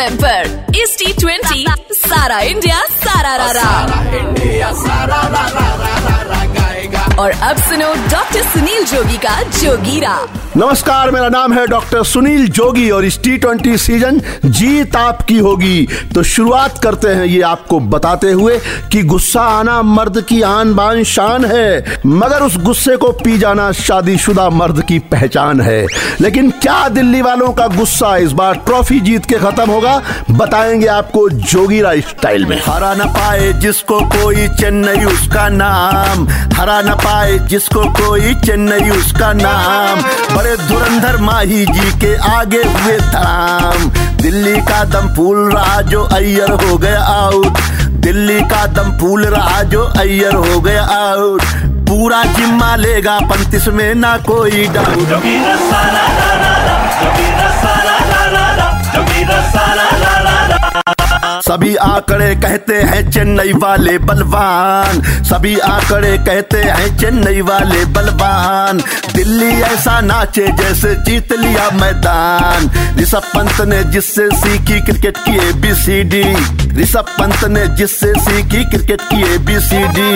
M पर इस T twenty सारा इंडिया सारा रारा इंडिया सारा रा रा रा रा रा गाएगा और अब सुनो डॉक्टर सुनील जोगी का जोगीरा नमस्कार मेरा नाम है डॉक्टर सुनील जोगी और इस टी ट्वेंटी सीज़न जीत आपकी होगी। तो शुरुआत करते हैं ये आपको बताते हुए कि गुस्सा आना मर्द की आन बान शान है मगर उस गुस्से को पी जाना शादीशुदा मर्द की पहचान है। लेकिन क्या दिल्ली वालों का गुस्सा इस बार ट्रॉफी जीत के खत्म होगा बताएँगे आपको जोगीरा स्टाइल में। हरा न पाए जिसको कोई चेन्नई उसका नाम। हरा न पाए जिसको कोई चेन्नई उसका नाम। बड़े धुरंधर माही जी के आगे हुए धाम। दिल्ली का दम फूल रहा जो अयर हो गया आउट दिल्ली का दम फूल रहा जो अयर हो गया आउट पूरा जिम्मा लेगा पंतीस में ना कोई डाउट सभी आंकड़े कहते हैं चेन्नई वाले बलवान। सभी आंकड़े कहते हैं चेन्नई वाले बलवान। दिल्ली ऐसा नाचे जैसे जीत लिया मैदान। ऋषभ पंत ने जिससे सीखी क्रिकेट की एबीसीडी ऋषभ पंत ने जिससे सीखी क्रिकेट की एबीसीडी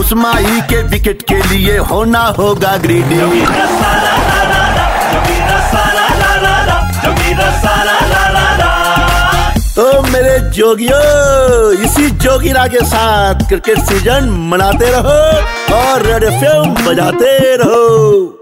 उस माही के विकेट के लिए होना होगा ग्रीडी जोगियो इसी जोगिरा के साथ क्रिकेट सीज़न मनाते रहो और रेड एफ़ बजाते रहो।